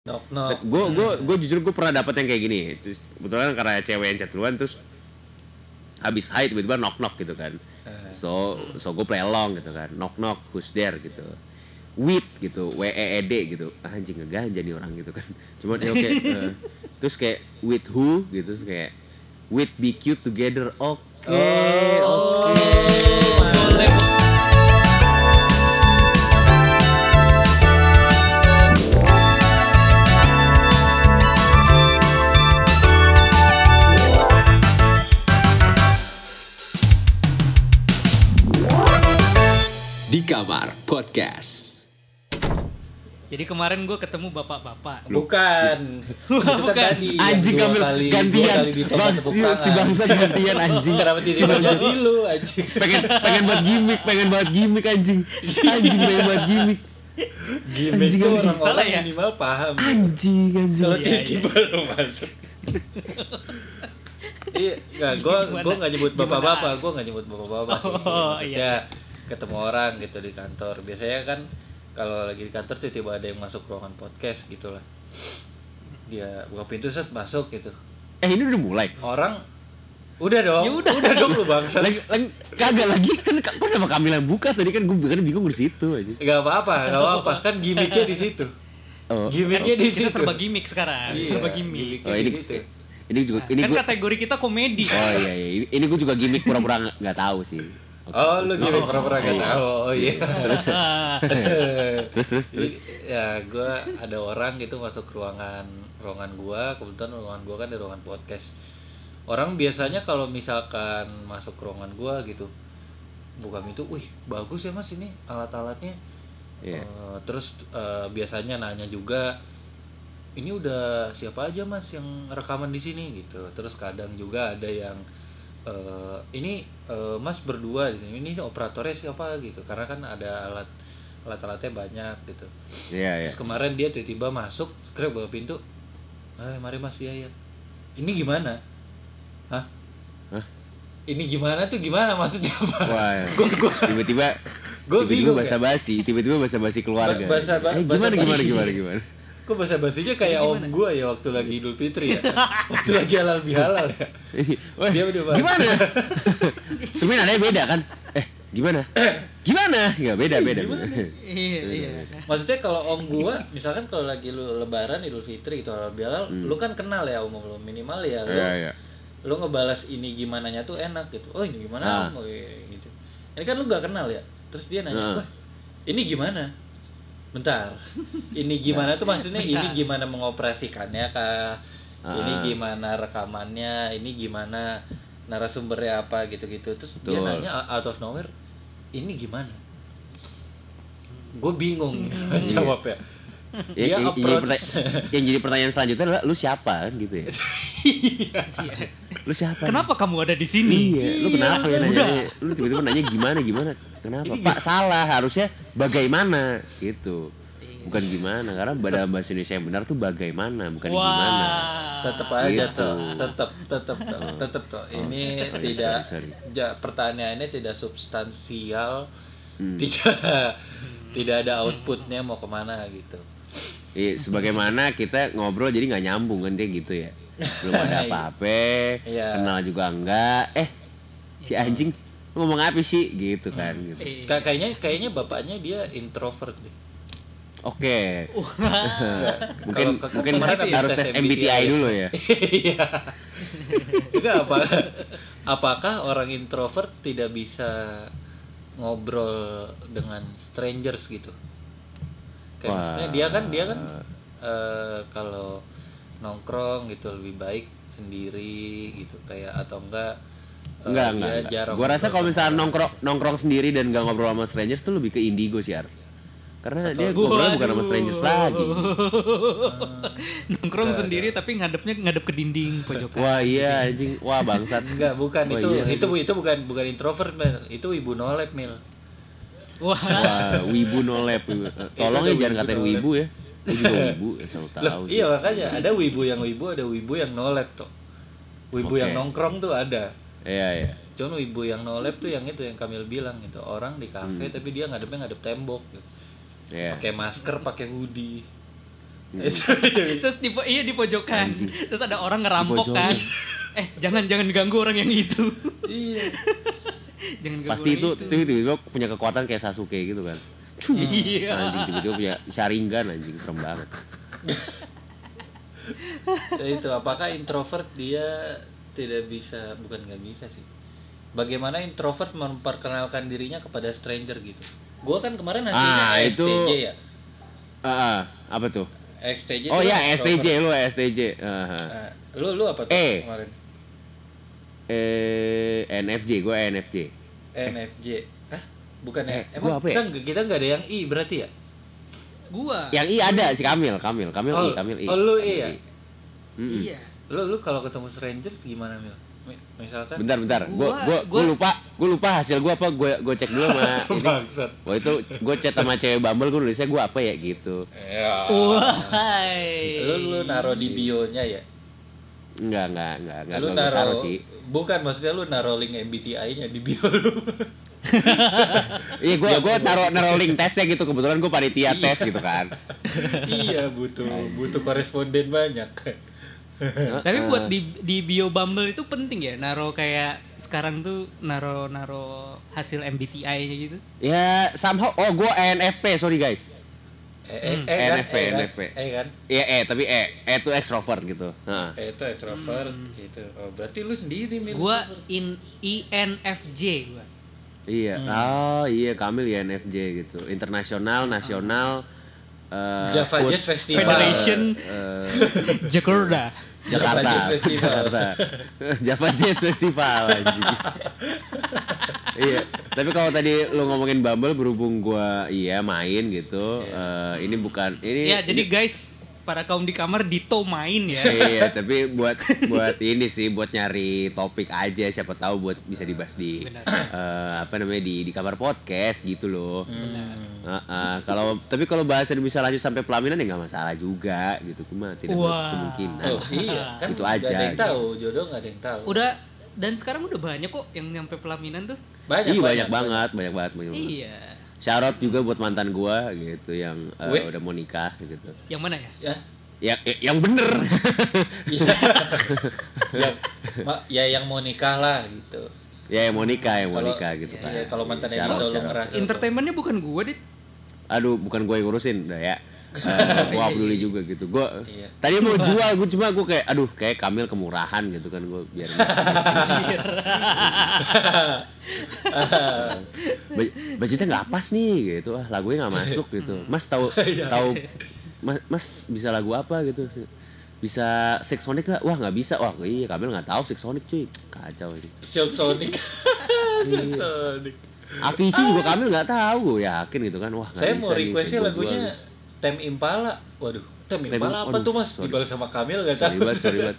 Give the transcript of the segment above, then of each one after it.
Knock knock. gue gue gue jujur gue pernah dapet yang kayak gini. Terus kebetulan karena cewek yang chat duluan terus habis high tiba-tiba knock knock gitu kan. So so gue play along gitu kan. Knock knock who's there gitu. With gitu w e e d gitu. Ah, anjing ngeganja nih orang gitu kan. Cuman ya oke eh, terus kayak with who gitu terus kayak with be cute together oke Oh, oke. boleh. Podcast. Jadi kemarin gue ketemu bapak-bapak. Bukan. Itu kan Bukan. tadi. yang anjing dua kamil kali, gantian kali Bang, si, bangsa gantian anjing Kenapa tiba-tiba jadi lu anjing? pengen pengen buat gimmick pengen buat gimmick anjing anjing pengen buat gimmick Gimik Anjing, anjing. orang-orang Salah ya? minimal paham. anjing anjing Kalau Iya, tiba-tiba lu masuk. Iya, gue gue nggak nyebut bapak-bapak, gue nggak nyebut bapak-bapak sih. Oh, Maksudnya ketemu orang gitu di kantor. Biasanya kan kalau lagi di kantor tiba-tiba ada yang masuk ruangan podcast gitu lah. Dia buka pintu set masuk gitu. eh ini udah mulai Orang udah dong, Ya udah. udah dong lu bangsa. lagi, lagi kagak lagi kan kok nama Kamil yang buka tadi kan gue kan bingung di situ aja Gak apa-apa, gak apa-apa. Kan gimmicknya di situ. oh, Gimmicknya di Kita situ. serba gimmick sekarang. Iya, serba gimmick. oh ini di situ. ini juga ini kan gue kategori kita komedi. oh iya iya ini, ini gue juga gimmick pura-pura nggak nggak tahu sih Oh, lu gimmick pura-pura gak tahu. Oh iya. terus terus terus terus. Ya gue ada orang gitu masuk ruangan ruangan gua. Kebetulan ruangan gua kan di ruangan podcast. Orang biasanya kalau misalkan masuk ruangan gua gitu buka pintu wih bagus ya mas ini alat-alatnya. Iya. Eh, terus eh, biasanya nanya juga ini udah siapa aja mas yang rekaman di sini? Gitu. Terus kadang juga ada yang eh, ini eh, mas berdua di sini ini operatornya siapa gitu karena kan ada alat alat-alatnya banyak gitu iya iya Terus kemarin dia tiba-tiba masuk, krek buka pintu. Eh, mari Mas ya ya. Ini gimana? Hah? Hah? Ini gimana tuh gimana maksudnya apa? wah Gua gua tiba-tiba tiba-tiba bingung, bahasa basi tiba-tiba bahasa basi keluarga Ba- bahasa- ba- eh, gimana bahasa gimana basi. gimana gimana kok bahasa basinya kayak om gua ya waktu lagi Idul Fitri ya. waktu lagi halal bihalal ya. Wah, Dia udah bahas. gimana? Tapi nadanya beda kan? Eh, gimana? Gimana? Enggak beda beda. Iya, iya. Maksudnya kalau om gua misalkan kalau lagi lu lebaran Idul Fitri itu halal bihalal, lu kan kenal ya om lu minimal ya lu. Hmm. Iya, iya. Lu ngebalas ini gimana nya tuh enak gitu. Oh, ini gimana Ah. om? Oh, iya, gitu. Ini kan lu gak kenal ya. Terus dia nanya, Ah. "Wah, ini gimana?" Bentar. Ini gimana tuh maksudnya ini gimana mengoperasikannya kah? Ini Ah. gimana rekamannya? Ini gimana narasumbernya apa gitu-gitu. Terus dia Betul. nanya out of nowhere, "Ini gimana?" Gue bingung jawabnya. Ya, Dia yang, yang, jadi approach pertanya- yang jadi pertanyaan selanjutnya adalah lu siapa kan gitu ya? lu siapa? Kenapa kamu ada di sini? Iya, lu kenapa ya nanya? Lu tiba-tiba nanya gimana gimana? Kenapa? Pak salah, harusnya bagaimana gitu. Bukan gimana, karena pada bahasa Indonesia yang benar tuh bagaimana, bukan gimana. Wah. tetap aja Gitu. tuh tetap tetap tuh tetap tuh ini sorry, tidak sorry, sorry. ja- pertanyaannya tidak substansial Hmm. tidak tidak ada outputnya mau ke mana gitu Iya, sebagaimana kita ngobrol jadi nggak nyambung kan dia gitu ya. Belum ada apa-apa, Iya. kenal juga enggak. Eh, si anjing lu ngomong apa sih gitu kan gitu. Ka- kayaknya kayaknya bapaknya dia introvert deh Oke. mungkin Kalau ke- mungkin kemarin habis harus tes MBTI dulu ya. iya enggak apa apakah orang introvert tidak bisa ngobrol dengan strangers gitu kayak Wah. maksudnya dia kan dia kan eh, kalau nongkrong gitu lebih baik sendiri gitu kayak atau enggak Enggak, dia enggak. enggak. jarang Gua rasa ngobrol kalau misalnya nongkrong nongkrong sendiri dan gak ngobrol sama strangers tuh lebih ke indigo sih Ar. Karena dia ngobrolnya bukan sama strangers lagi. Nongkrong sendiri tapi ngadepnya ngadep ke dinding pojokan. Wah iya anjing, wah bangsat. enggak bukan Oh, itu iya. itu itu bukan bukan introvert Mel itu ibu nolep mil Wah. Wah, wibu nolep. Tolong ya jangan wibu katain wibu ya. Gue juga wibu, ya selalu Loh, tahu sih. iya makanya ada wibu yang wibu ada wibu yang nolep tuh wibu Oke. yang nongkrong tuh ada Iya, iya. cuman wibu yang nolep tuh yang itu yang Kamil bilang gitu orang di kafe Hmm. tapi dia ngadepnya ngadep tembok gitu. Iya. pakai masker pakai hoodie Terus di po- iya di pojokan. Terus ada orang ngerampok kan. Eh, jangan jangan ganggu orang yang itu. iya jangan ganggu Pasti itu itu tiba-tiba punya kekuatan kayak Sasuke gitu kan. Iya. Anjing tiba-tiba punya Sharingan anjing serem banget. Ya itu apakah introvert dia tidak bisa bukan nggak bisa sih bagaimana introvert memperkenalkan dirinya kepada stranger gitu gua kan kemarin hasilnya Ah, itu- STJ ya Ah, ah, apa tuh? STJ Oh ya extrovert. STJ lu STJ. Ah, ah. Nah, lu lu apa tuh Eh. kemarin Eh NFJ gue NFJ. NFJ Bukan ya Eh, emang gua apa ya? kita nggak- kita nggak ada yang I berarti ya Gua. Yang I ada si Kamil, Kamil, Kamil oh, I, Kamil I. oh lu Kamil I ya. Iya. lu lu kalau ketemu strangers gimana mil Mi- misalkan Bentar, bentar. Gua, Gua- gua, gua gua- lupa, gua lupa hasil gua apa. Gua, gua cek dulu sama ini. bangsat Wah itu gue chat sama cewek Bumble gue nulisnya gue apa ya gitu. ya Wahai. lu lu naro di bionya ya Enggak, enggak, enggak, enggak. lu Gua nggak naro sih. bukan maksudnya lu naro link MBTI-nya di bio lu Iya, gue gue naruh naruh link tesnya gitu. Kebetulan gue panitia tes gitu kan. iya butuh butuh koresponden banyak Tapi buat di di bio Bumble itu penting ya naro kayak sekarang tuh naro naro hasil MBTI-nya gitu. Ya somehow, oh gue ENFP, sorry guys. eh, eh, eh kan NFP, eh kan NFP. eh kan Iya, eh tapi eh, eh itu extrovert gitu. Heeh. eh itu extrovert gitu oh, berarti lu sendiri mil Gua in INFJ gua. Iya. Oh iya, Kamil ya NFJ gitu. Internasional, nasional. eh, Java food- Jazz Festival Federation eh, Jakarta. Jakarta, Jazz Festival. Jakarta. Java Jazz Festival iya, tapi kalau tadi lu ngomongin Bumble berhubung gua iya main gitu. eh, ini bukan ini Ya, jadi guys, para kaum di kamar Dito main ya. iya, tapi buat buat ini sih buat nyari topik aja siapa tahu buat bisa dibahas di Benar. eh, apa namanya di di kamar podcast gitu loh. Heeh, kalau tapi kalau bahasan bisa lanjut sampai pelaminan ya nggak masalah juga gitu. Cuma tidak Wah. kemungkinan. oh iya kan Itu aja, ada yang gitu. tahu jodoh nggak ada yang tahu Udah dan sekarang udah banyak kok yang nyampe pelaminan tuh. banyak iya banyak, banget, banyak banget. Banyak banget. Iya. Shout juga buat mantan gua gitu yang Weh. udah mau nikah gitu. Yang mana ya? ya Ya, ya, yang bener. Iya. yang ma- ya yang mau nikah lah gitu ya yang mau nikah, yang mau nikah gitu kan. iya, kalau mantan shout out. ngerasa Entertainmentnya bukan gua, Dit. Aduh, bukan gue yang ngurusin, udah ya. Eh, gua peduli juga gitu. Gua Iya. tadi mau jual, gue cuma gue kayak, aduh, kayak Kamil kemurahan gitu kan gue biar. Budgetnya nggak pas nih gitu, ah lagunya nggak masuk gitu. Mas tahu tahu mas, mas bisa lagu apa gitu? Bisa Sex Sonic gak? Wah nggak bisa. Wah iya Kamil nggak tahu Sonic cuy. Kacau ini. Silk Sonic Iya. Sonic Avicii juga Kamil nggak tahu, gue yakin gitu kan. Wah saya mau requestnya gua lagunya. Tem Impala waduh Tem Impala apa aduh, tuh mas sorry. dibalas sama Kamil gak sorry tahu banget, sorry banget.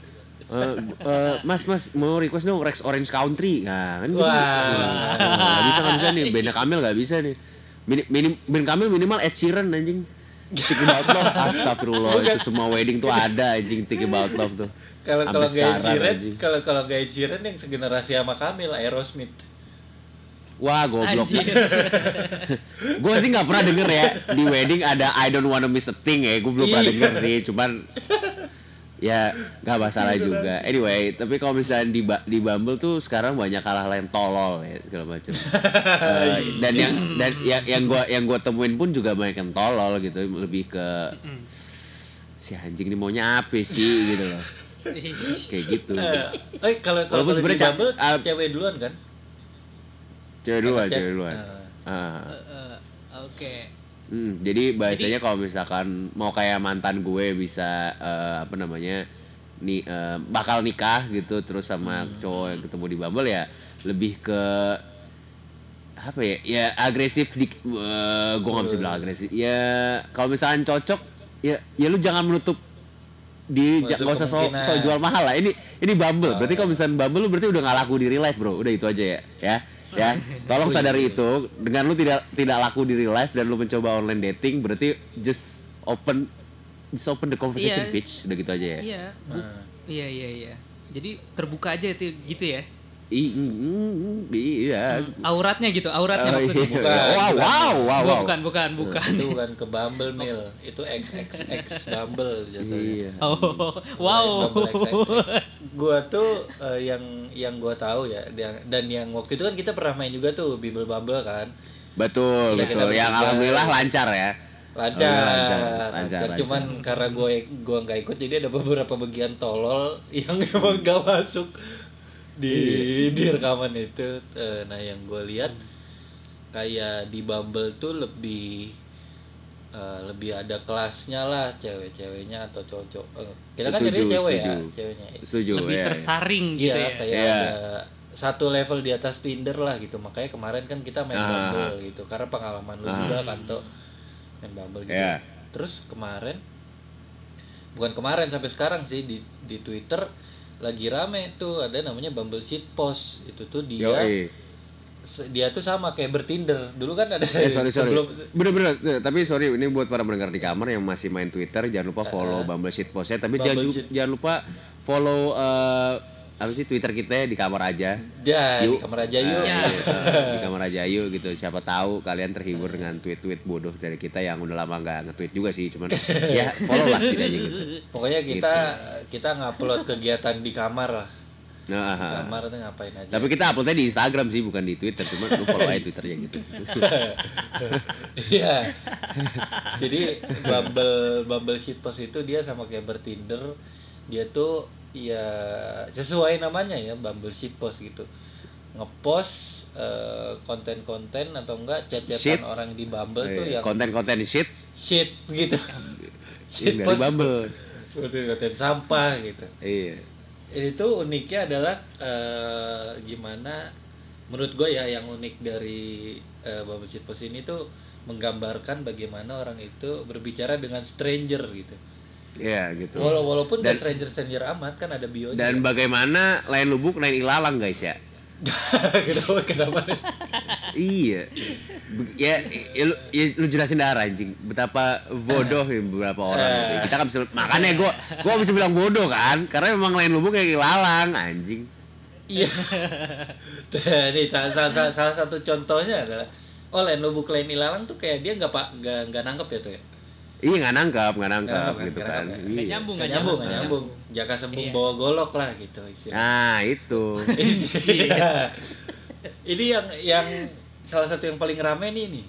Eh, eh, mas, mas mau request dong Rex Orange Country. Nah, kan gitu. Wah. Wah, nggak bisa nggak bisa nih. Bandnya Kamil nggak bisa nih. Minim, minim, band Kamil minimal Ed Sheeran anjing. Think about love. Astagfirullah Bukan. itu semua wedding tuh ada anjing Think about love tuh. kalau Sampai kalau gak Ed Sheeran anjing. kalau kalau gak Ed Sheeran yang segenerasi sama Kamil Aerosmith Wah goblok. Gue sih nggak pernah denger ya di wedding ada I don't wanna miss a thing ya. Gue belum pernah Iya. denger sih. Cuman ya nggak masalah juga. Anyway, tapi kalau misalnya di di Bumble tuh sekarang banyak hal-hal yang tolol ya segala macam. Eh, dan yang dan yang yang gue yang gua temuin pun juga banyak yang tolol gitu. Lebih ke si anjing ini maunya apa sih gitu loh. Kayak gitu. eh eh, kalau kalau di sebenarnya ah, cewek duluan kan Cewek duluan, cewek duluan. Oke. Hmm, jadi bahasanya kalau misalkan mau kayak mantan gue bisa eh, apa namanya nih eh, bakal nikah gitu terus sama cowok yang ketemu di Bumble ya lebih ke apa ya ya agresif di eh, gue nggak bisa bilang agresif. Ya kalau misalkan cocok ya ya lu jangan menutup di nggak usah so, so jual mahal lah. Ini ini Bumble. Berarti kalau misalkan Bumble lu berarti udah nggak laku di real life bro. Udah itu aja ya ya ya tolong sadari itu dengan lu tidak tidak laku di real life dan lu mencoba online dating berarti just open just open the conversation Iya. pitch udah gitu aja ya Iya. bu- Iya, iya, iya. Jadi terbuka aja itu gitu ya. Iya. Auratnya gitu, auratnya Oh, maksudnya. iya. Bukan, Wow, bukan. wow, wow, wow. Bukan, bukan, bukan. itu bukan ke Bumble Mill itu XXX Bumble jatuhnya Iya. Oh, wow. gua tuh eh, yang yang gua tahu ya dan- dan yang waktu itu kan kita pernah main juga tuh Bumble Bumble kan Betul, kita betul. Yang alhamdulillah lancar ya. lancar, Oh, lancar, lancar, lancar, cuman karena gue gua nggak ikut jadi ada beberapa bagian tolol yang emang gak masuk di di rekaman itu Eh, nah yang gue lihat kayak di Bumble tuh lebih eh, lebih ada kelasnya lah cewek-ceweknya atau cowok-cowok Eh, kita kan Setuju, jadi cewek ya setuju. ceweknya Setuju Lebih ya. tersaring gitu Iya, ya. kayak Iya. ada satu level di atas Tinder lah gitu. Makanya kemarin kan kita main Ah. Bumble gitu. Karena pengalaman lu juga kan tuh main Bumble gitu. Iya. Terus kemarin bukan kemarin sampai sekarang sih di di Twitter lagi rame tuh ada namanya Bumble Shit Post. Itu tuh dia Yoi. dia tuh sama kayak bertinder. Dulu kan ada Eh sorry sorry. sebelum Bener-bener. eh, Tapi sorry ini buat para pendengar di kamar yang masih main Twitter jangan lupa follow Bumble Shit Postnya. Tapi Bumble jangan, jangan lupa follow eh, apa sih Twitter kita di kamar aja. ya, di Yuk. kamar aja yuk. Ya. di kamar aja yuk gitu siapa tahu kalian terhibur dengan tweet-tweet bodoh dari kita yang udah lama nggak nge-tweet juga sih cuman ya follow lah setidaknya gitu Pokoknya kita kita ngupload kegiatan di kamar lah. nah, Di kamar tuh ngapain aja. tapi kita uploadnya di Instagram sih bukan di Twitter cuman lu follow aja Twitternya gitu Iya. Jadi Bumble Bumble Shitpost itu dia sama kayak bertinder. Dia tuh ya sesuai namanya ya Bumble Shitpost gitu. Ngepost eh, konten-konten atau enggak cecetan orang di Bumble tuh Iya, yang konten-konten shit shit gitu. Ini dari Bumble Konten-konten sampah gitu. iya Ini tuh uniknya adalah eh, gimana menurut gue ya yang unik dari eh, Bumble Shitpost ini tuh menggambarkan bagaimana orang itu berbicara dengan stranger gitu. Iya gitu. Walau walaupun Dan- stranger stranger amat kan ada bio dan bagaimana lain lubuk lain ilalang guys ya? Kenapa kenapa? Iya. Ya, ya, lu, ya lu jelasin darah anjing. Betapa bodoh ya beberapa orang. gitu. Kita kan bisa makanya gua gua bisa bilang bodoh kan? Karena memang lain lubuk kayak lalang anjing. iya. Ini salah, salah, salah satu contohnya adalah oh lain lubuk lain ilalang tuh kayak dia nggak pak nggak nggak nangkep ya tuh ya Iya nggak nangkap, nggak nangkap kan, gitu kan. nangkap ya. Nggak Iya. nyambung, nggak nyambung nggak nyambung jaka sembung bawa golok lah gitu istilahnya Nah, itu. Iya. ini yang yang salah satu yang paling rame nih nih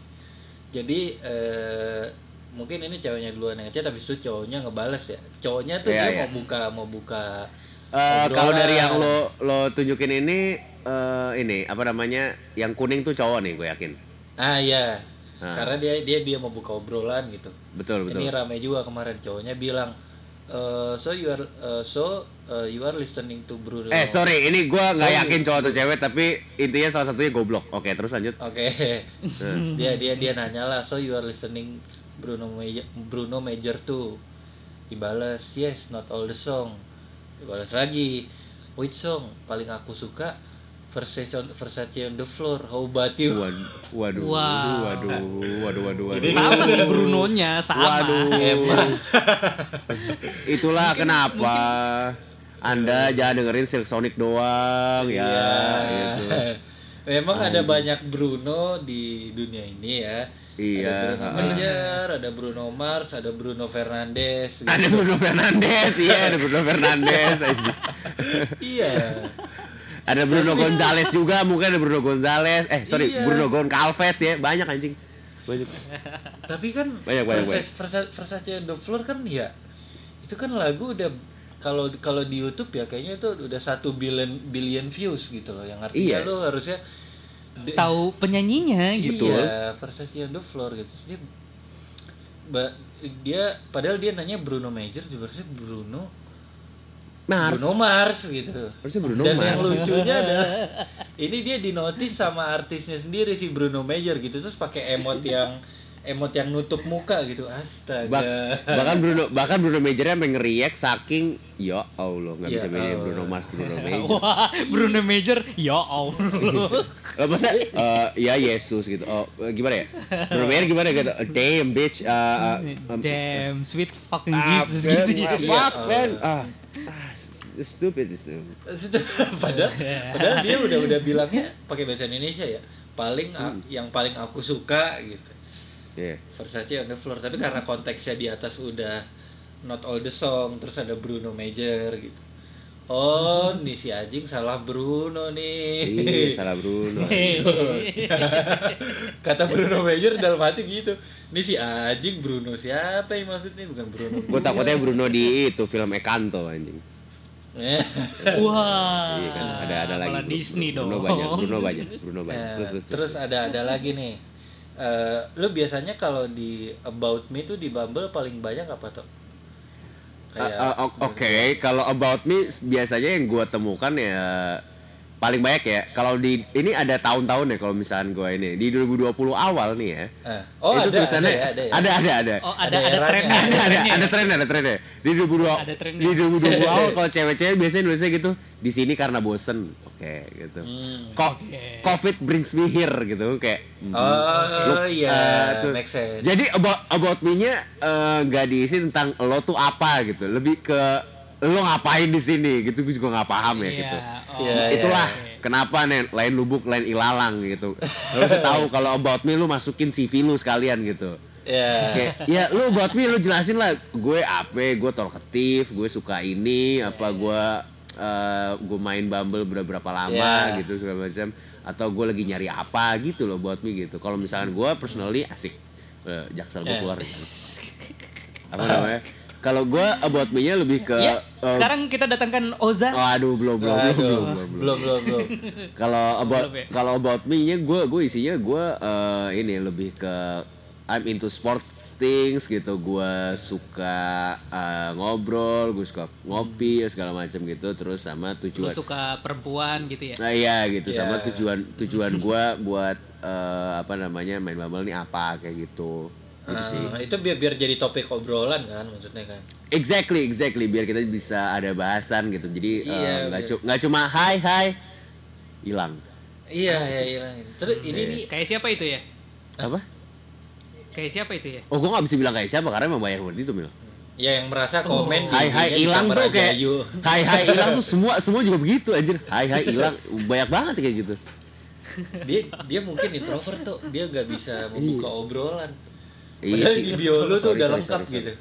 jadi eh, mungkin ini ceweknya duluan yang ngechat habis itu cowoknya ngebales ya cowoknya tuh Iya, dia iya. mau buka mau buka Eh, kalau dari yang lo lo tunjukin ini eh, ini apa namanya? Yang kuning tuh cowok nih gue yakin. ah iya Ah. karena dia dia dia mau buka obrolan gitu Betul, betul. ini rame juga kemarin cowoknya bilang eh, so you are eh, so eh, you are listening to Bruno Eh, sorry, ini gua nggak yakin cowok atau cewek tapi intinya salah satunya goblok. Oke, terus lanjut. Oke. dia dia dia nanya lah, so you are listening Bruno Major, Bruno Major tuh. Dibalas, yes, not all the song. Dibalas lagi, which song paling aku suka? Versace on, Versace on the floor. How about you? Waduh, waduh, Wow. waduh, waduh, waduh, waduh. Sama sih Brunonya sama. Waduh. Emang. Itulah kenapa Anda jangan dengerin Silk Sonic doang ya. Iya. gitu. Memang ada banyak Bruno di dunia ini ya. Iya, Ada Bruno. Major, ada Bruno Mars, ada Bruno Fernandes. gitu. Ada Bruno Fernandes, iya ada Bruno Fernandes iya. Ada Bruno Gonzales juga, mungkin ada Bruno Gonzales. Eh, sorry, Iya. Bruno Goncalves ya, banyak anjing. Banyak. Tapi kan Banyak, banyak, Versace, Versace, Versace the floor kan ya itu kan lagu udah kalau kalau di YouTube ya kayaknya itu udah satu billion billion views gitu loh yang artinya Iya. lo harusnya Tahu penyanyinya gitu. Iya, Versace on the floor gitu. Terus dia padahal dia nanya Bruno Major juga harusnya Bruno Mars. Bruno Mars gitu. Harusnya Bruno Dan Mars. yang lucunya adalah ini dia dinotis sama artisnya sendiri si Bruno Major gitu terus pakai emot yang emot yang nutup muka gitu. Astaga. Bah- bahkan Bruno bahkan Bruno Majornya sampai ngeriak saking ya Allah nggak Ya bisa bedain. Bruno Mars Bruno Major. Wah, Bruno Major, ya Allah. Masa eh, ya Yesus gitu. Oh, gimana ya? Bruno Major gimana gitu? Damn bitch. eh, eh, um, Damn, sweet fucking ah, Jesus man, gitu ya. Fuck man. Ah. Ah, stupid. Is padahal padahal dia udah udah bilangnya pakai bahasa Indonesia ya. Paling Hmm. yang paling aku suka gitu. Yeah. Versace on the floor. Tapi karena konteksnya di atas udah not all the song terus ada Bruno Major gitu oh nih si anjing salah Bruno nih. Iya salah Bruno. Kata Bruno Major dalam hati gitu. Nih si anjing Bruno siapa yang maksudnya? Bukan Bruno gue takutnya Bruno di itu film Ekanto anjing. Eh, Wah. iya kan ada ada lagi Malah Bruno- Disney dong. Bruno banyak Bruno banyak Bruno banyak. Eh, terus terus, terus ada ada lagi nih. Eh, lu biasanya kalau di About Me tuh di Bumble paling banyak apa tuh kayak Uh, uh, o- Oke, kalau about me biasanya yang gue temukan ya paling banyak ya. Kalau di ini ada tahun-tahun ya kalau misalkan gue ini di 2020 awal nih ya. Eh, oh itu ada, tulisannya ada ya, ada ya. ada ada ada. Oh, Ada ada ada eranya. trennya. ada ada trennya. ada trennya ada trennya di 2020 Ada di 2020 awal kalau cewek-cewek biasanya nulisnya gitu di sini karena bosen oke gitu Hmm. Co- covid brings me here gitu kayak mm, Oh iya, eh, tuh. make sense. jadi about about me-nya eh, nggak diisi tentang lo tuh apa gitu lebih ke lo ngapain di sini gitu gue juga nggak paham ya Iya, gitu oh. Iya, iya. itulah kenapa nih lain lubuk lain ilalang gitu lo tahu kalau about me lu masukin CV lu sekalian gitu Ya. Kayak, ya lu about me lu jelasin lah gue apa gue talkative gue suka ini apa gue eh, gue main Bumble berapa lama Ya. gitu segala macam atau gue lagi nyari apa gitu loh buat me gitu kalau misalkan gue personally asik eh, jaksel gue Ya. keluar apa namanya kalau gue about me-nya lebih ke Ya, eh, sekarang kita datangkan Oza. oh, aduh belum belum belum Aduh, belum belum, belum. belum belum belum. kalau about ya? kalau about me nya gue gue isinya gue eh, ini lebih ke I'm into sports things gitu. Gue suka eh, ngobrol gue suka ngopi segala macam gitu. Terus sama Lu tujuan suka perempuan gitu ya. nah iya gitu. Sama Ya. tujuan tujuan gue buat eh, apa namanya main bubble nih apa kayak gitu. Gitu sih. Ah, itu biar biar jadi topik obrolan kan maksudnya kan. exactly exactly. Biar kita bisa ada bahasan gitu. Jadi eh, Iya, nggak biar- cu- nggak cuma hai hai hilang. Iya, ya, iya. Terus ini nih Kayak siapa itu ya? apa Kayak siapa itu ya? Oh, gue gak bisa bilang kayak siapa karena emang banyak seperti itu, Mil. ya yang merasa komen Hai hai di hilang tuh kayak Ayu. Hai hai hilang tuh semua semua juga begitu anjir. Hai hai hilang banyak banget kayak gitu. dia dia mungkin introvert tuh dia nggak bisa membuka obrolan Iya padahal sih. di bio lu tuh Sorry, udah sorry, lengkap sorry, sorry. gitu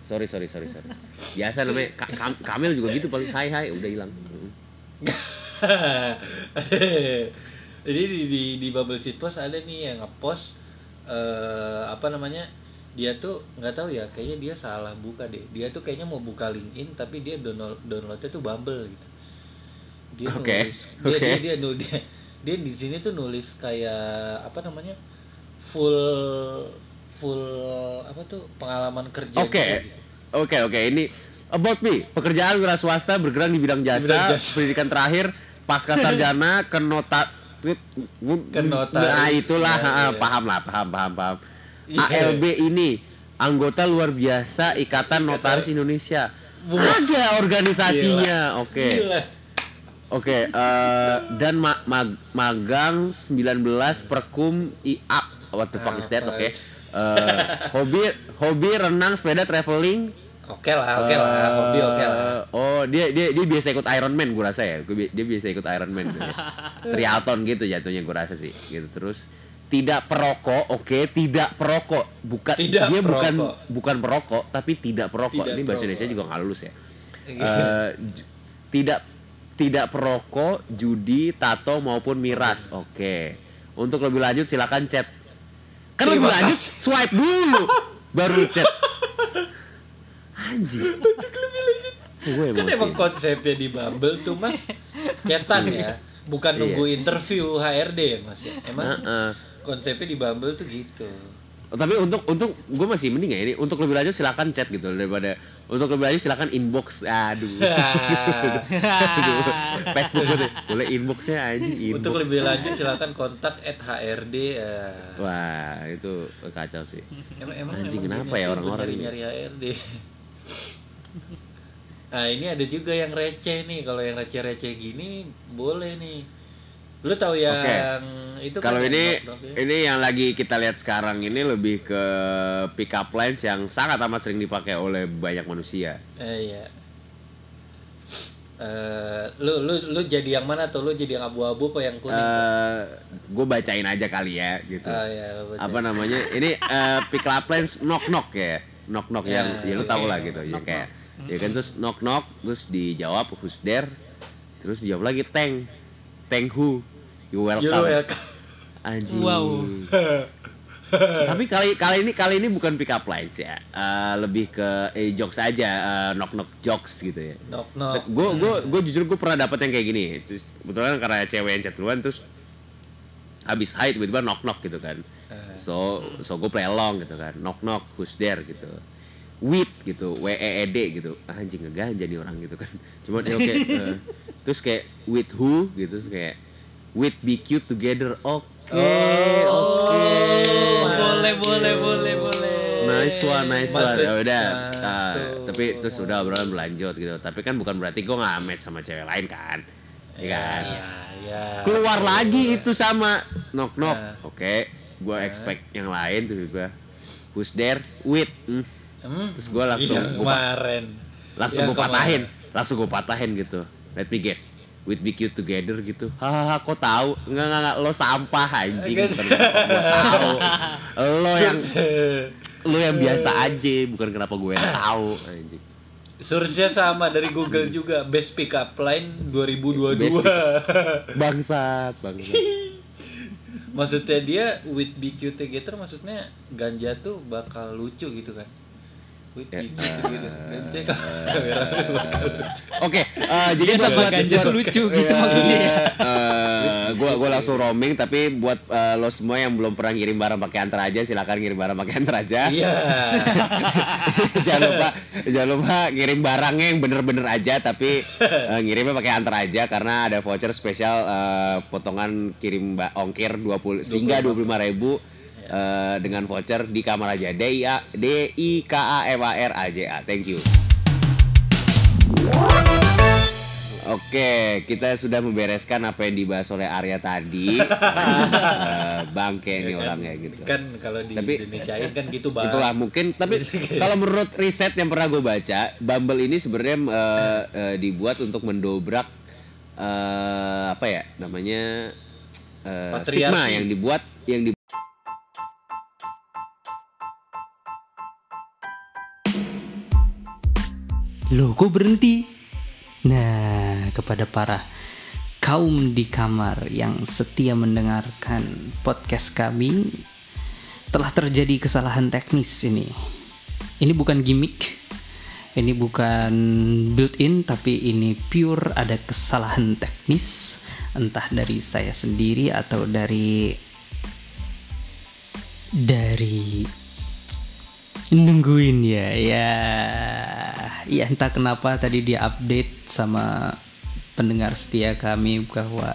Sorry sorry sorry sorry. Biasa namanya Ka- Kam- Kamil juga gitu paling hai hai udah hilang. Jadi di di di bubble post ada nih yang ngepost eh apa namanya dia tuh nggak tahu ya kayaknya dia salah buka deh dia tuh kayaknya mau buka LinkedIn tapi dia download downloadnya tuh Bumble gitu dia Oke, nulis dia, oke. dia dia nu- dia dia di sini tuh nulis kayak apa namanya full full apa tuh pengalaman kerja Oke. gitu. Oke oke ini about me pekerjaan wira swasta bergerak di bidang jasa, bidang jasa. pendidikan terakhir pasca sarjana ke nota Ke notaris. nah itulah Ya, ya. paham lah paham paham paham Iya. ALB ini anggota luar biasa Ikatan Notaris Indonesia ada organisasinya oke. Oke, eh, dan ma- mag- magang 19 perkum IA. What the fuck is that? Apa Oke. itu? Eh, hobi hobi renang, sepeda, traveling. Oke lah oke lah Eh, hobi oke lah Oh, dia dia dia biasa ikut Iron Man gue rasa ya. Gua Dia biasa ikut Iron Man ya. Triathlon gitu jatuhnya gue rasa sih. Gitu terus tidak perokok, oke, tidak perokok. Bukan Tidak dia bukan perokok. bukan perokok, tapi tidak perokok. Tidak Ini bahasa perokok. Indonesia juga nggak lulus ya. Ju- tidak tidak perokok, judi, tato maupun miras. Oke. Untuk lebih lanjut silakan chat. Kan lebih lanjut swipe dulu baru chat. Anjing. Untuk lebih lanjut. Gue kan emang konsepnya di Bumble tuh mas. Cetan ya. Bukan Iya. nunggu interview HRD ya mas ya. Emang Heeh. konsepnya di Bumble tuh gitu. Tapi untuk untuk gue masih mending ya ini. Untuk lebih lanjut silakan chat gitu daripada untuk lebih lanjut silakan inbox. Aduh. Aduh, Facebook gue tuh boleh inboxnya aja inbox. Untuk lebih lanjut silakan kontak at HRD eh. wah itu kacau sih. Emang emang Anjing, emang kenapa ya orang-orang nyari ini? nyari HRD nah ini ada juga yang receh nih kalau yang receh receh gini boleh nih lu tahu yang itu kan kalau yang ini drop-drop ya? ini yang lagi kita lihat sekarang ini lebih ke pick up lines yang sangat amat sering dipakai oleh banyak manusia eh, iya Eh, lu lu lu jadi yang mana tuh? Lu jadi yang abu-abu apa yang kuning? Eh, gue bacain aja kali ya gitu. Ah, iya. Apa namanya? Ini eh, pick up lines knock knock ya. Knock knock Ya, yang ya lu tau lah gitu. Ya kayak ya kan terus knock knock terus dijawab who's there. Terus dijawab lagi thank. Thank who? You welcome. You're welcome. Anjing. Wow. Tapi kali kali ini kali ini bukan pick up lines ya. Eh, lebih ke eh, jokes aja, eh, knock knock jokes gitu ya. Knock knock. Gue gue gue jujur gue pernah dapet yang kayak gini. Terus kebetulan karena cewek yang chat duluan terus habis high tiba-tiba knock knock gitu kan. So so gue play along gitu kan. Knock knock who's there gitu. With gitu, W E E D gitu. Ah, Anjing ngeganja nih orang gitu kan. Cuman ya oke. eh, terus kayak with who gitu terus kayak with be cute together. Oke, oke. boleh boleh boleh boleh. Nice one, nice one. Maksud- Ya udah. Nah, ah, so- tapi terus udah obrolan berlanjut gitu. Tapi kan bukan berarti gue nggak match sama cewek lain kan. Iya kan? Ya, ya. Keluar lagi itu sama knock knock. Nah. Oke, gue expect yang lain tuh gue. Who's there? With. Hmm. Hmm? Terus gue langsung Yang gua, kemarin. langsung Yang gue patahin, langsung gue patahin gitu. Let me guess. With be cute together gitu. Hahaha, kok tahu? Enggak enggak lo sampah anjing. Kenapa gue tahu. Lo yang lo yang biasa aja, bukan kenapa gue yang tahu anjing. Source-nya sama dari Google juga. Best pick up line 2022. Best Bangsat, bangsat. maksudnya dia with cute together maksudnya ganja tuh bakal lucu gitu kan. With Ya, be cute together. Ganja kamera bakal lucu. Oke, eh, jadi buat buat lucu gitu maksudnya ya. eh, gua gua langsung roaming tapi buat eh, lo semua yang belum pernah ngirim barang pakai antar aja silakan ngirim barang pakai antar aja. Iya. jangan lupa jangan lupa ngirim barangnya yang bener-bener aja tapi eh, ngirimnya pakai antar aja karena ada voucher spesial eh, potongan kirim ongkir 20 hingga 25.000 ribu eh, dengan voucher di kamar aja D I A D I K A M A R A J A thank you Oke, kita sudah membereskan apa yang dibahas oleh Arya tadi. Eh, bangke nih orangnya gitu. Kan kalau di Tapi- Indonesiain kan gitu bang. Itulah mungkin tapi kalau menurut riset yang pernah gue baca, Bumble ini sebenarnya eh, eh, dibuat untuk mendobrak eh, apa ya namanya Patriarki. stigma yang dibuat yang di Loh kok berhenti? Nah, kepada para kaum di kamar yang setia mendengarkan podcast kami, telah terjadi kesalahan teknis ini. Ini bukan gimmick, ini bukan built-in, tapi ini pure ada kesalahan teknis, entah dari saya sendiri atau dari dari nungguin ya ya ya entah kenapa tadi dia update sama pendengar setia kami bahwa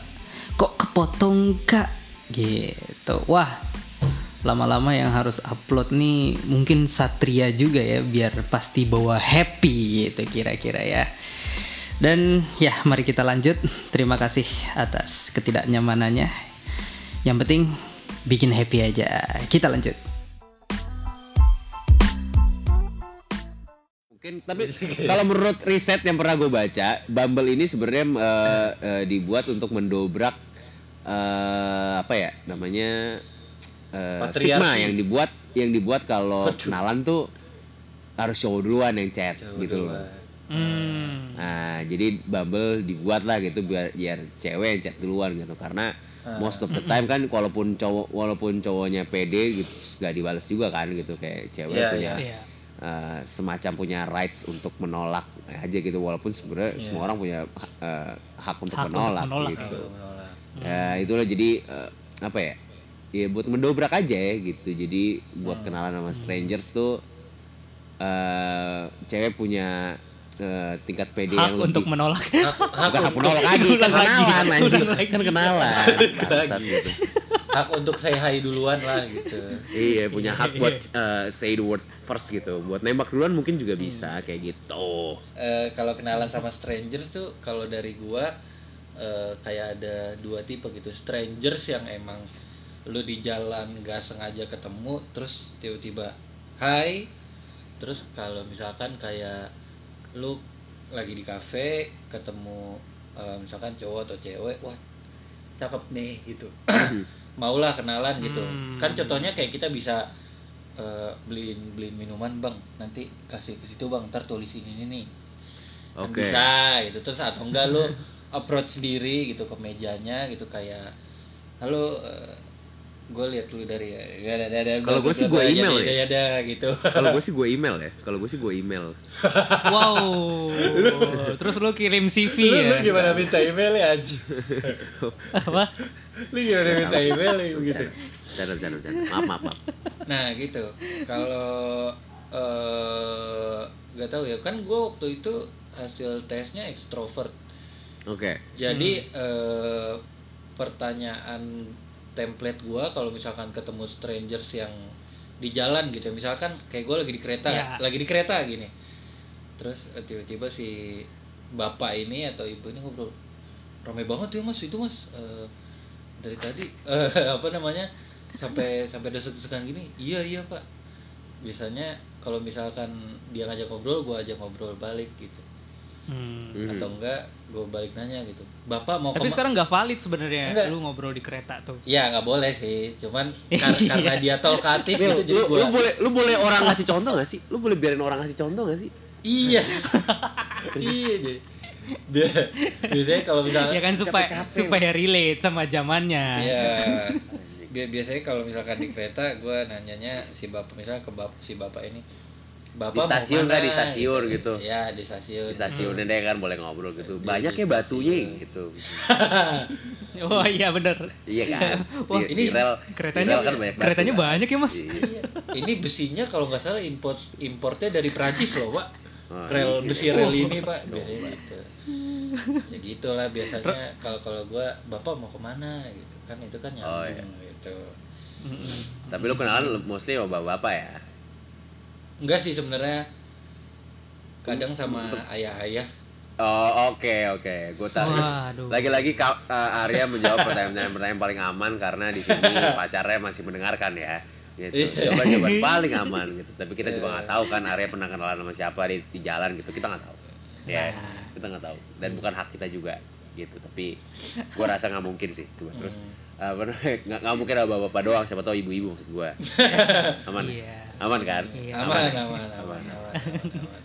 kok kepotong kak? Gitu. Wah lama-lama yang harus upload nih mungkin Satria juga ya biar pasti bawa happy gitu kira-kira ya. Dan ya mari kita lanjut. Terima kasih atas ketidaknyamanannya. Yang penting bikin happy aja. Kita lanjut Mungkin tapi kalau menurut riset yang pernah gue baca, Bumble ini sebenarnya eh, eh, dibuat untuk mendobrak eh, apa ya namanya Patriarki. stigma yang dibuat yang dibuat kalau kenalan tuh harus cowok duluan yang chat gitu loh. Hmm. Nah, jadi Bumble dibuat lah gitu biar biar cewek yang chat duluan gitu karena most of the time kan walaupun cowok walaupun cowoknya pede gitu gak dibalas juga kan gitu kayak cewek Iya, punya iya. Eh, semacam punya rights untuk menolak aja gitu walaupun sebenarnya semua orang punya eh, hak untuk Hak untuk menolak, menolak, gitu. Menolak. Ya itulah jadi eh, apa ya? Ya buat mendobrak aja ya gitu. Jadi buat kenalan sama strangers tuh eh cewek punya eh, tingkat PD hak yang lebih untuk menolak bukan hak menolak lagi kenalan lagi. kan kenalan gitu. Hak untuk say hi duluan lah gitu. iya punya hak buat eh, say the word first gitu. Buat nembak duluan mungkin juga bisa kayak gitu. Eh, kalau kenalan sama strangers tuh kalau dari gua eh, kayak ada dua tipe gitu. Strangers yang emang lu di jalan gak sengaja ketemu terus tiba-tiba hai terus kalau misalkan kayak lu lagi di kafe ketemu eh, misalkan cowok atau cewek wah cakep nih gitu maulah kenalan gitu. Kan contohnya kayak kita bisa eh, beliin beliin minuman bang. Nanti kasih ke situ bang. Ntar tulis ini ini nih. Kan Oke. bisa gitu. Terus atau enggak lu approach sendiri gitu ke mejanya gitu kayak halo gue lihat lu dari ya ada ada Kalau gua sih gua email ya. ya ada gitu Kalau gue sih gue email ya. Kalau gue sih gue email. Wow. Terus lu kirim CV lu, ya? lu gimana minta email ya anjing Apa? lu gimana minta email ya begitu Canda, canda, canda. Maaf, maaf, maaf. nah gitu kalau eh nggak tahu ya kan gue waktu itu hasil tesnya ekstrovert Oke. jadi eh, pertanyaan template gue kalau misalkan ketemu strangers yang di jalan gitu. Misalkan kayak gue lagi di kereta Ya. lagi di kereta gini. Terus eh, tiba-tiba si bapak ini atau ibu ini ngobrol ramai banget ya mas itu mas. Eh, dari tadi eh, apa namanya sampai sampai desek-desekan gini. Iya iya pak. Biasanya kalau misalkan dia ngajak ngobrol gue ajak ngobrol balik gitu Hmm. atau enggak gue balik nanya gitu bapak mau Tapi sekarang nggak valid sebenarnya Enggak. lu ngobrol di kereta tuh. Ya nggak boleh sih, cuman kar- karena dia talkatif Nih, gitu jadi lu, gua lu boleh lu boleh orang ngasih contoh gak sih? Lu boleh biarin orang ngasih contoh gak sih? iya iya jadi Bia- biasanya kalau misalnya Ya kan supaya capek-capek. supaya relate sama zamannya. Iya. Bi- biasanya kalau misalkan di kereta gue nanyanya si bapak misalnya ke bap si bapak ini bapak Di stasiun kan, mana?" di stasiun gitu. ya di stasiun Di stasiunnya deh kan boleh ngobrol gitu. Banyak ya batunya stasiun. gitu. Oh iya bener. Iya kan? Wah, Di- ini di rel, Keretanya di rel kan banyak batu keretanya kan. banyak ya mas. Iya. ini besinya kalau nggak salah import importnya dari Prancis loh pak Oh, rel iya. besi rel ini pak biasanya gitu ya gitulah biasanya kalau kalau gue bapak mau ke mana gitu kan itu kan Oh, nyambung gitu Tapi lu kenalan mostly sama bapak-bapak ya? Enggak sih sebenarnya kadang sama ayah-ayah Oh oke oke, gue tahu. Lagi-lagi uh, Arya menjawab pertanyaan-pertanyaan paling aman karena di sini pacarnya masih mendengarkan ya. Gitu. Iya. Jawaban-jawaban paling aman gitu. Tapi kita juga nggak tahu kan Arya pernah kenalan sama siapa di, di jalan gitu. Kita nggak tahu. Ya, kita nggak tahu. Dan bukan hak kita juga gitu. Tapi gue rasa nggak mungkin sih. Coba terus apa namanya, nggak nggak mungkin ada bapak-bapak doang. Siapa tahu ibu-ibu maksud gue. Aman. Iya. Aman kan? Iya. aman ya? aman aman aman, aman.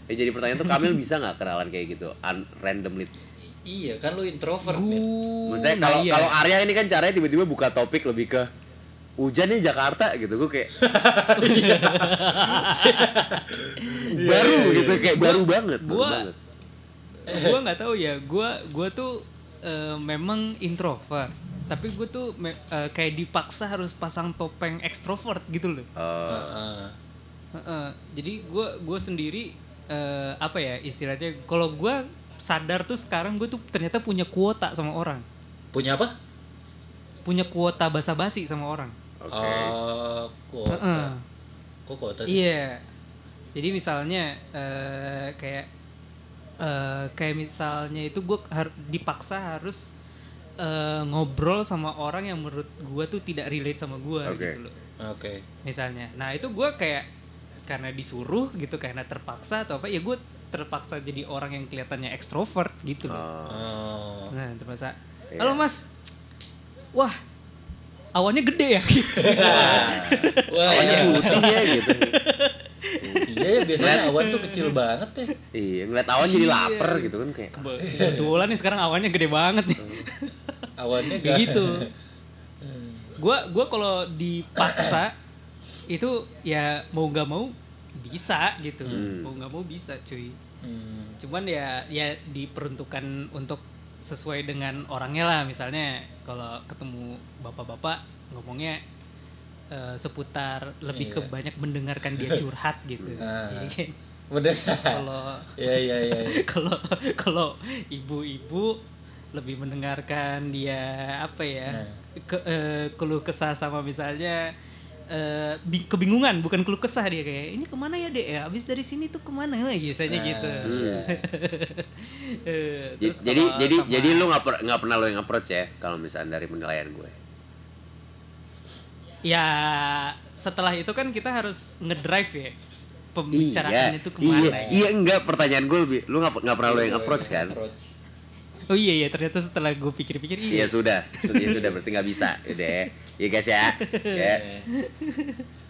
Ya, jadi pertanyaan tuh Kamil bisa nggak kenalan kayak gitu, un randomly? iya kan lu introvert Mir. Maksudnya Nah, kalau iya. kalau Arya ini kan caranya tiba-tiba buka topik lebih ke hujan nih Jakarta gitu, gue kayak baru gitu kayak baru banget. baru gua- banget. gue nggak tahu ya gue gue tuh eh, memang introvert tapi gue tuh me- eh, kayak dipaksa harus pasang topeng ekstrovert gitu loh Oh, Heeh. Heeh. jadi gue gue sendiri eh, apa ya istilahnya kalau gue sadar tuh sekarang gue tuh ternyata punya kuota sama orang punya apa punya kuota basa-basi sama orang oke. Oh, kuota Heeh. kok kuota sih Iya. Jadi misalnya eh, kayak eh, kayak misalnya itu gue dipaksa harus eh, ngobrol sama orang yang menurut gue tuh tidak relate sama gue Oke. gitu loh. oke Misalnya. Nah, itu gue kayak karena disuruh gitu karena terpaksa atau apa ya gue terpaksa jadi orang yang kelihatannya ekstrovert gitu loh. oh Nah, terpaksa. Iya. Halo Mas. Wah, awannya gede ya gitu. wah Awalnya iya. putih ya gitu. iya ya, biasanya awan tuh kecil banget ya Iya, ngeliat awan jadi lapar gitu kan kayak. Kebetulan nih sekarang awannya gede banget nih. awannya gak gitu. Gua gua kalau dipaksa itu ya mau nggak mau bisa gitu. Mau nggak mau bisa, cuy. Hmm. Cuman ya ya diperuntukkan untuk sesuai dengan orangnya lah. Misalnya kalau ketemu bapak-bapak ngomongnya eh, seputar lebih ke Iya. banyak mendengarkan dia curhat gitu. Jadi kan kalau Iya iya iya. iya. kalau kalau ibu-ibu lebih mendengarkan dia apa ya Nah. ke, eh, keluh kesah sama misalnya bi- kebingungan bukan keluh kesah dia kayak ini ke mana ya dek ya abis dari sini tuh ke mana Nah, biasanya Nah, gitu iya. Eh, Jadi jadi sama- jadi lu nggak per- nggak pernah lo yang approach ya kalau misalnya dari penilaian gue. Ya setelah itu kan kita harus ngedrive ya pembicaraannya iya, tuh ke mana iya, ya? iya enggak pertanyaan gue lebih lu nggak nggak pernah lo yang approach kan? Oh iya iya ternyata setelah gue pikir-pikir Iya. Iya. sudah, ya sudah berarti nggak bisa, udah ya, ya guys ya, ya.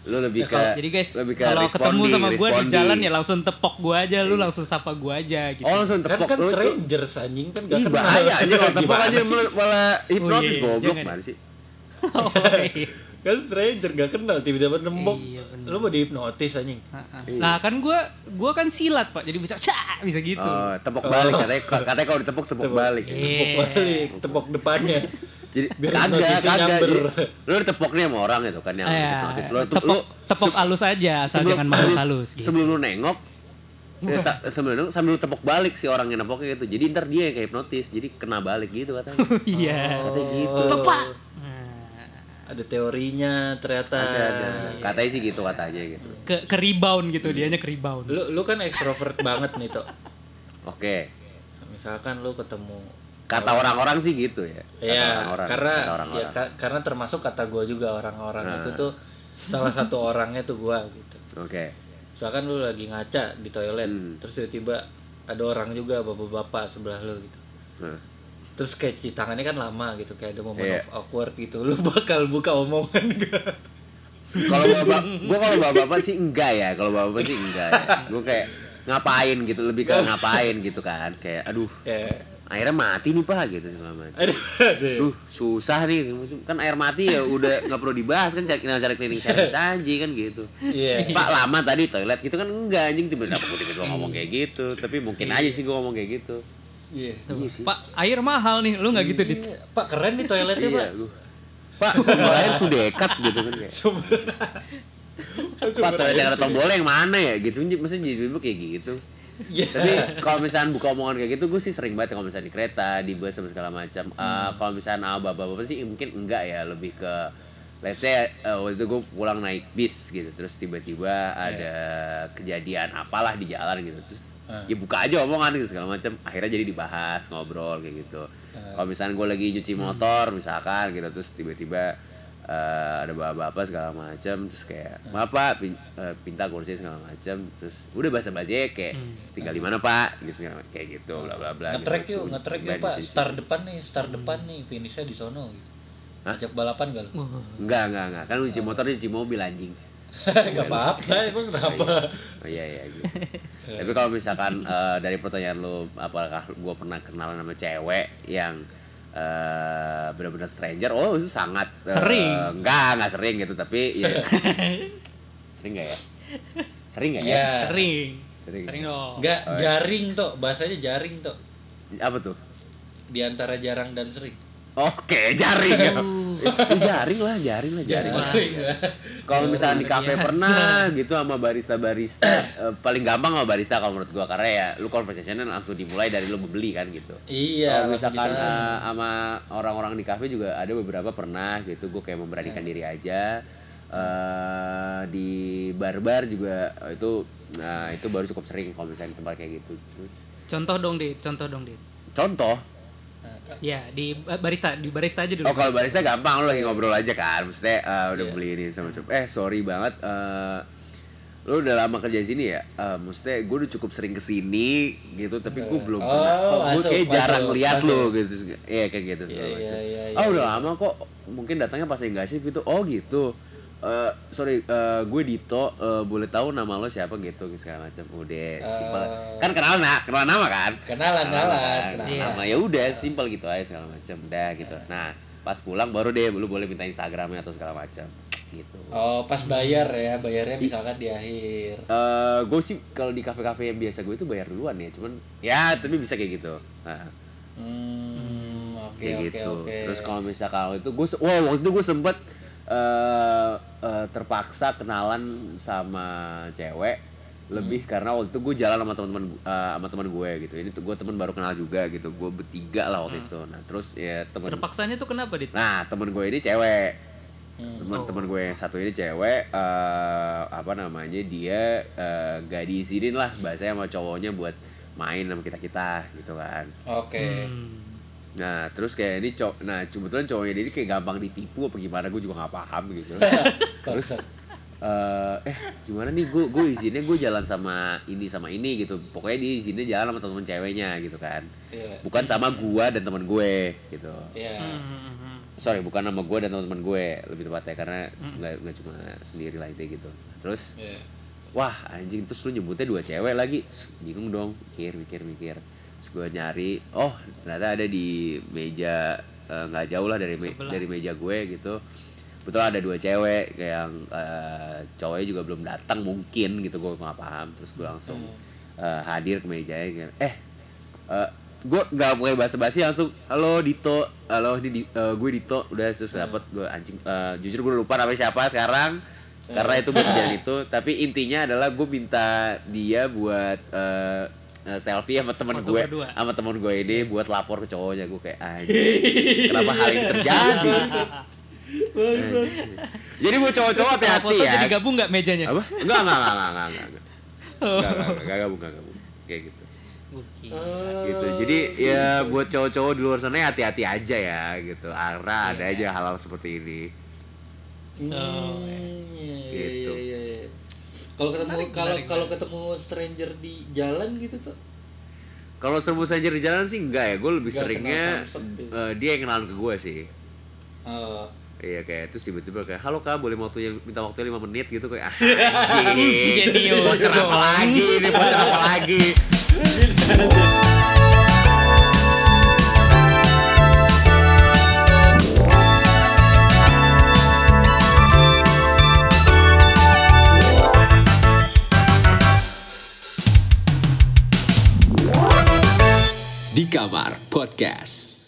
Lu lebih ke, Kalau- jadi guys lebih ke kalau ketemu sama gue di jalan ya langsung tepok gue aja, lu langsung sapa gue aja gitu. Oh langsung kan tepok kan lu tuh- strangers anjing kan gak Ih kenal. bahaya aja kalau tepok aja malah- hipnotis iya, goblok mana sih? Oh, iya. Kan stranger gak kenal tiba-tiba nembok Iya, bener. lu mau dihipnotis anjing Nah kan gue gue kan silat pak, jadi bisa cah bisa gitu. Oh, tepok balik katanya katanya kalau ditepok tepok balik. tepok Iya. balik tepok depannya Jadi Biar kagak kagak. Lu ditepok nih sama orang itu kan yang Ah, ya. hipnotis lu tepok lu tepok halus aja asal jangan makhluk halus. Gitu. Sebelum lu nengok ya, sa- sebelum lu sambil lu tepok balik si orang yang nepoknya gitu. Jadi ntar dia yang kayak hipnotis, jadi kena balik gitu katanya. Iya. Katanya gitu. Tepak. Ada teorinya ternyata Ada, ada. Katanya sih gitu katanya gitu. Ke ke rebound gitu, dianya ke rebound. lu lu kan ekstrovert banget nih tok Oke. misalkan lu ketemu Kata orang-orang sih gitu ya. Kata Iya, orang-orang, karena kata ya orang-orang. ka- karena termasuk kata gue juga orang-orang Nah. itu tuh salah satu orangnya tuh gue gitu. Oke. Misalkan lu lagi ngaca di toilet, Hmm. terus tiba-tiba ada orang juga bapak-bapak sebelah lu gitu. Nah. Terus kayak cuci tangannya kan lama gitu, kayak ada momen of awkward gitu. Lu bakal buka omongan gak? kalau bapak gua kalau bapak-bapak sih enggak ya kalau bapak sih enggak ya. gua kayak ngapain gitu lebih ke ngapain gitu kan kayak aduh Ya. airnya mati nih pak gitu segala macam Aduh, aduh. Duh, susah nih kan air mati ya udah nggak perlu dibahas kan cari cari cleaning service aja kan gitu Iya. pak lama tadi toilet gitu kan enggak anjing tiba-tiba tiba-tiba ngomong kayak gitu tapi mungkin aja sih gua ngomong kayak gitu Iya. iya Pak, air mahal nih, lu nggak gitu dit? Iya. Pak keren nih toiletnya, iya Pak. gua pak sumber air sudah dekat gitu kan kayak. Sumber. pak toilet ada tombolnya yang mana ya? Gitu maksudnya jadi ibu kayak gitu. Iya. tapi kalau misalnya buka omongan kayak gitu gue sih sering banget kalau misalnya di kereta di bus sama segala macam. Eh, kalau misalnya ah, bapak-bapak sih mungkin enggak ya. Lebih ke let's say eh, waktu itu gue pulang naik bis gitu. Terus tiba-tiba ada kejadian apalah di jalan gitu. Terus ya buka aja omongan gitu segala macam akhirnya jadi dibahas ngobrol kayak gitu. Kalau misalnya gue lagi nyuci motor misalkan gitu terus tiba-tiba eh, ada bapak-bapak segala macam terus kayak maaf pak pin, eh, pinta kursi segala macam terus udah bahasa basi kayak tinggal di mana pak? Gitu segala macam. kayak gitu bla bla bla Ngetrek gitu. yuk, ngetrek yuk Pak. Start depan nih, start depan nih, finishnya di sono gitu. Ajak balapan gak lu? enggak enggak enggak. Kan uji motor uji mobil anjing. Gak apa-apa, emang kenapa? oh iya iya gitu. tapi kalau misalkan eh, dari pertanyaan lu apakah gue pernah kenalan sama cewek yang eh benar-benar stranger oh itu sangat eh, Sering. enggak enggak sering gitu tapi ya sering enggak ya sering enggak ya Iya. Sering. Sering. Sering dong. Gak jaring tok, bahasanya jaring tok. apa tuh Di antara jarang dan sering. Oke, jaring ya. Eh, jaring lah, jaring lah, jaring. lah. Kalau misalnya di kafe biasa. pernah gitu sama barista-barista, eh, paling gampang sama barista kalau menurut gua karena ya lu conversationnya langsung dimulai dari lu beli kan gitu. Iya, Kalau misalkan eh, sama orang-orang di kafe juga ada beberapa pernah gitu, gue kayak memberanikan diri aja. Eh, di bar-bar juga itu nah itu baru cukup sering kalau misalnya di tempat kayak gitu. Contoh dong dit, contoh dong dit. contoh Ya di ba- barista, di barista aja dulu. Oh kalau barista gampang lu lagi ngobrol aja kan. Maksudnya eh, udah beli ini sama cukup Eh sorry banget eh Lu udah lama kerja di sini ya? Eh, Maksudnya gue udah cukup sering ke sini gitu Tapi gue belum Oh, pernah. Kok gue masuk, kayak jarang masuk, lihat masuk. lu gitu Iya kayak gitu Iya, macam. iya, iya, Oh udah lama kok Mungkin datangnya pas lagi nggak shift gitu. Oh gitu Eh, sorry, eh, gue Dito, eh, boleh tahu nama lo siapa gitu segala macam. Udah, simpel. Kan kenalan nak, kenalan nama kan? Kenalan, kenalan, kenalan. Iya. nama ya udah simpel gitu aja segala macam udah gitu nah pas pulang baru deh lu boleh minta instagramnya atau segala macam gitu Oh, pas bayar ya, bayarnya misalkan di akhir. eh gue sih kalau di kafe-kafe yang biasa gue itu bayar duluan ya cuman ya tapi bisa kayak gitu nah, Hmm, oke kayak oke gitu oke. terus kalau misal kalau itu gue wow waktu itu gue sempet eh eh, terpaksa kenalan sama cewek lebih Hmm. karena waktu itu gue jalan sama teman-teman eh, sama teman gue gitu ini tuh gue teman baru kenal juga gitu gue bertiga lah Hmm. waktu itu nah terus ya teman Terpaksanya tuh kenapa dit? Nah, temen gue ini cewek. Hmm. Temen temen gue yang satu ini cewek eh apa namanya? Dia eh, gak diizinin lah bahasanya sama cowoknya buat main sama kita-kita gitu kan. Oke. Hmm. Nah, terus kayak ini cowok nah kebetulan cowoknya dia ini kayak gampang ditipu apa gimana gue juga nggak paham gitu. terus? Eh eh gimana nih gue gue izinnya gue jalan sama ini sama ini gitu. Pokoknya dia izinnya jalan sama teman ceweknya gitu kan. Iya. bukan sama gua dan teman gue gitu. Iya. sorry bukan sama gue dan teman-teman gue lebih tepatnya karena nggak nggak cuma sendiri lah intinya gitu. Terus Iya. wah anjing terus lu nyebutnya dua cewek lagi. Bingung dong mikir mikir mikir terus gue nyari oh ternyata ada di meja eh, nggak jauh lah dari me- dari meja gue gitu. Betul ada dua cewek kayak yang eh, cowoknya juga belum datang mungkin gitu gue nggak paham. Terus gue langsung eh, hadir ke mejanya kayak, eh eh, gue nggak pakai bahasa basi langsung halo Dito. Halo ini Di- eh, gue Dito. Udah terus dapet gue anjing eh, jujur gue lupa namanya siapa sekarang karena itu buat kejadian itu. Tapi intinya adalah gue minta dia buat eh, Eh, selfie sama temen Foto gue kedua. sama temen gue ini iya. buat lapor ke cowoknya. Gue kayak anjing kenapa hal ini terjadi? Jadi buat cowok-cowok hati-hati ya. digabung nggak mejanya? Apa? Enggak enggak enggak enggak enggak enggak enggak oh. gabung enggak gabung. Kayak gitu. Oh. gitu. Jadi ya gitu. buat cowok-cowok di luar sana ya hati-hati aja ya gitu. Arah ada iya. aja hal-hal seperti ini. Oh, hmm. iya. Kalau ketemu kalau kalau ketemu stranger di jalan gitu tuh. kalau serbu saja di jalan sih enggak ya gue lebih Enggak seringnya eh, dia yang kenalin ke gue sih. Oh. Iya kayak terus tiba-tiba kayak halo kak boleh waktu minta waktu 5 menit? gitu kayak ah, anjing voucher apa lagi ini apa lagi Kamar Podcast.